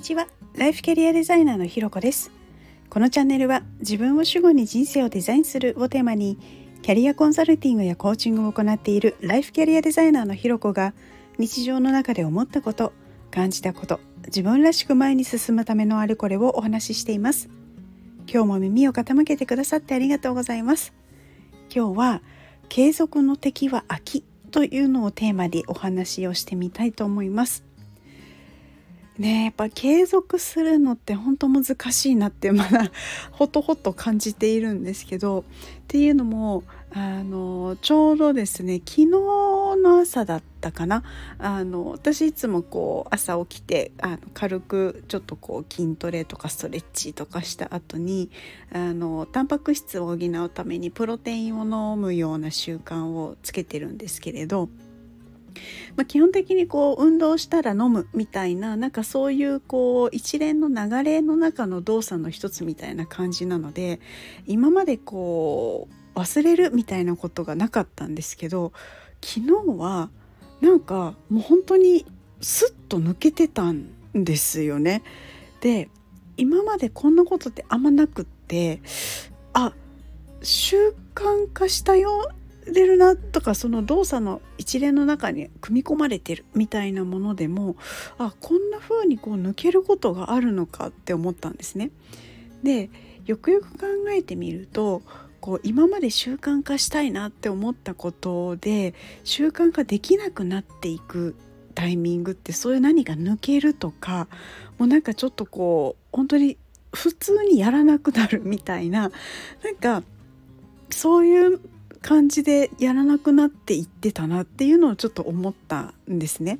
にちは。ライフキャリアデザイナーのひろこです。このチャンネルは自分を主語に人生をデザインするをテーマにキャリアコンサルティングやコーチングを行っているライフキャリアデザイナーのひろこが日常の中で思ったこと感じたこと自分らしく前に進むためのあれこれをお話ししています。今日も耳を傾けてくださってありがとうございます。今日は継続の敵は秋というのをテーマでお話をしてみたいと思います。ねやっぱ継続するのって本当難しいなって まだほとほと感じているんですけどっていうのもあのちょうどですね昨日の朝だったかな。あの私いつもこう朝起きてあの軽くちょっとこう筋トレとかストレッチとかした後にあのタンパク質を補うためにプロテインを飲むような習慣をつけてるんですけれどまあ、基本的にこう運動したら飲むみたいななんかそういうこう一連の流れの中の動作の一つみたいな感じなので今までこう忘れるみたいなことがなかったんですけど昨日はなんかもう本当にスッと抜けてたんですよね。で今までこんなことってあんまなくってあ習慣化したよれるなとかその動作の一連の中に組み込まれてるみたいなものでもあこんな風にこう抜けることがあるのかって思ったんですね。でよくよく考えてみるとこう今まで習慣化したいなって思ったことで習慣化できなくなっていくタイミングってそういう何か抜けるとかもうなんかちょっとこう本当に普通にやらなくなるみたいななんかそういう感じでやらなくなっていってたなっていうのをちょっと思ったんですね。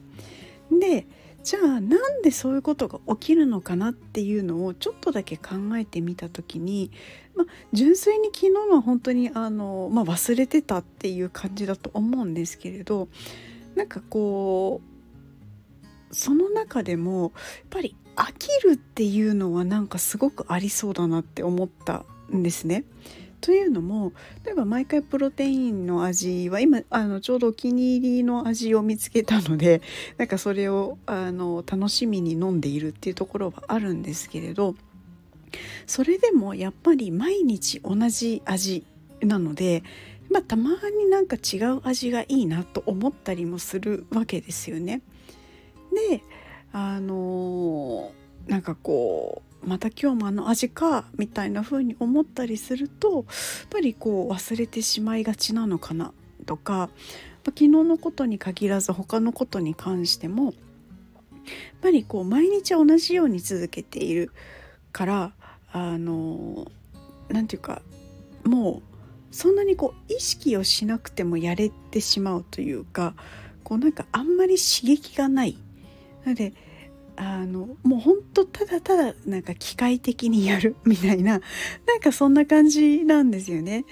でじゃあなんでそういうことが起きるのかなっていうのをちょっとだけ考えてみた時に、まあ、純粋に昨日は本当にあの、まあ、忘れてたっていう感じだと思うんですけれどなんかこうその中でもやっぱり飽きるっていうのはなんかすごくありそうだなって思ったんですね。というのも例えば毎回プロテインの味は今あのちょうどお気に入りの味を見つけたので なんかそれをあの楽しみに飲んでいるっていうところはあるんですけれどそれでもやっぱり毎日同じ味なので、まあ、たまになんか違う味がいいなと思ったりもするわけですよね。であのなんかこうまた今日もあの味かみたいな風に思ったりするとやっぱりこう忘れてしまいがちなのかなとか昨日のことに限らず他のことに関してもやっぱりこう毎日同じように続けているからあの何て言うかもうそんなにこう意識をしなくてもやれてしまうというかこうなんかあんまり刺激がない。なのであのもうほんとただただなんか機械的にやるみたいな なんかそんな感じなんですよね。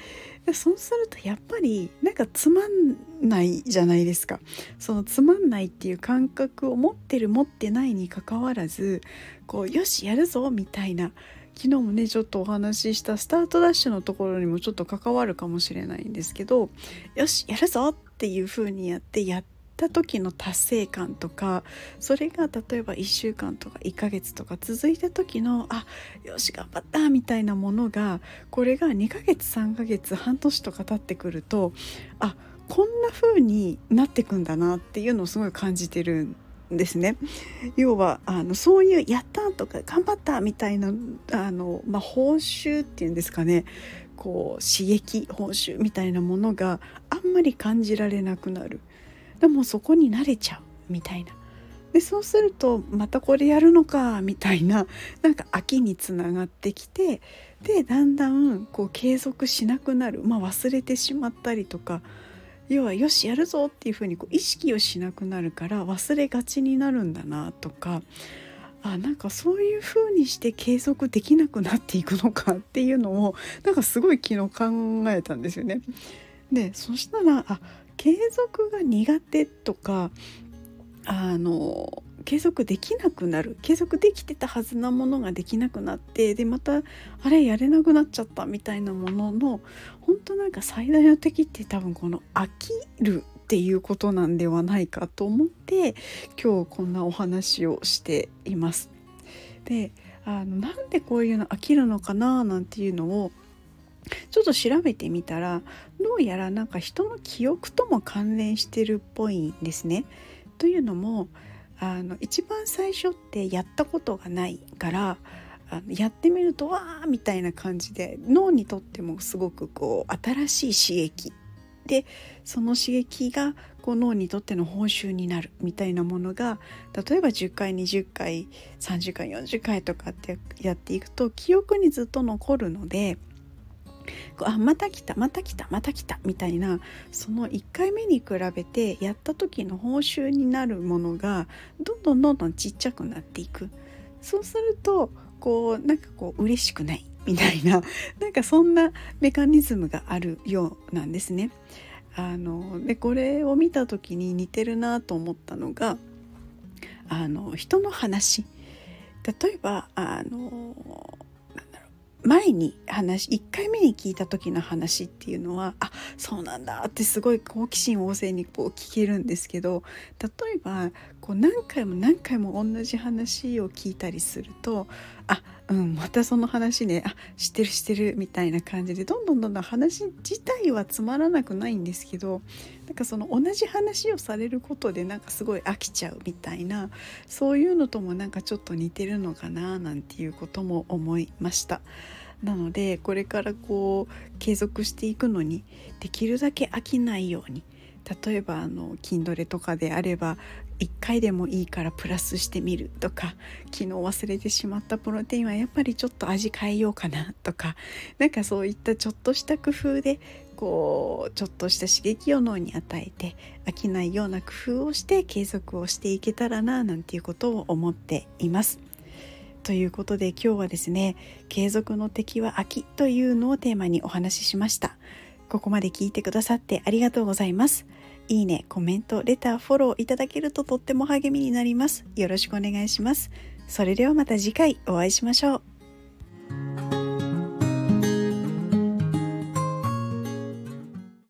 そうするとやっぱりなんかつまんないじゃないですかそのつまんないっていう感覚を持ってる持ってないにかかわらずこうよしやるぞみたいな昨日もねちょっとお話ししたスタートダッシュのところにもちょっと関わるかもしれないんですけどよしやるぞっていう風にやってやってった時の達成感とかそれが例えば1週間とか1ヶ月とか続いた時のあよし頑張ったみたいなものがこれが2ヶ月3ヶ月半年とか経ってくるとあこんな風になってくんだなっていうのをすごい感じてるんですね要はあのそういう「やった!」とか「頑張った!」みたいなあの、まあ、報酬っていうんですかねこう刺激報酬みたいなものがあんまり感じられなくなるでもそこに慣れちゃうみたいなでそうするとまたこれやるのかみたいな なんか飽きにつながってきてでだんだんこう継続しなくなる、まあ、忘れてしまったりとか要はよしやるぞっていうふうにこう意識をしなくなるから忘れがちになるんだなとかあなんかそういうふうにして継続できなくなっていくのかっていうのをなんかすごい昨日考えたんですよね。でそしたらあ継続が苦手とかあの継続できなくなる継続できてたはずなものができなくなってでまたあれやれなくなっちゃったみたいなものの本当なんか最大の敵って多分この飽きるっていうことなんではないかと思って今日こんなお話をしています。であのなんでこういうの飽きるのかななんていうのをちょっと調べてみたらどうやらなんか人の記憶とも関連してるっぽいんですね。というのもあの一番最初ってやったことがないからあのやってみるとわーみたいな感じで脳にとってもすごくこう新しい刺激でその刺激がこう脳にとっての報酬になるみたいなものが例えば10回20回30回40回とかってやっていくと記憶にずっと残るのであまた来たまた来たまた来たみたいなその1回目に比べてやった時の報酬になるものがどんどんどんどんちっちゃくなっていくそうするとこうなんかこう嬉しくないみたいな なんかそんなメカニズムがあるようなんですね。あのでこれを見た時に似てるなと思ったのがあの人の話例えばあの前に話1回目に聞いた時の話っていうのはあそうなんだってすごい好奇心旺盛にこう聞けるんですけど例えばこう何回も何回も同じ話を聞いたりするとあうんまたその話ねあ知ってる知ってるみたいな感じでどんどんどんどん話自体はつまらなくないんですけどなんかその同じ話をされることでなんかすごい飽きちゃうみたいなそういうのともなんかちょっと似てるのかななんていうことも思いました。なのでこれからこう継続していくのにできるだけ飽きないように例えばあの筋トレとかであれば1回でもいいからプラスしてみるとか昨日忘れてしまったプロテインはやっぱりちょっと味変えようかなとか なんかそういったちょっとした工夫でこうちょっとした刺激を脳に与えて飽きないような工夫をして継続をしていけたらななんていうことを思っています。ということで今日はですね継続の敵は秋というのをテーマにお話ししましたここまで聞いてくださってありがとうございますいいね、コメント、レター、フォローいただけるととっても励みになります。よろしくお願いします。それではまた次回お会いしましょう。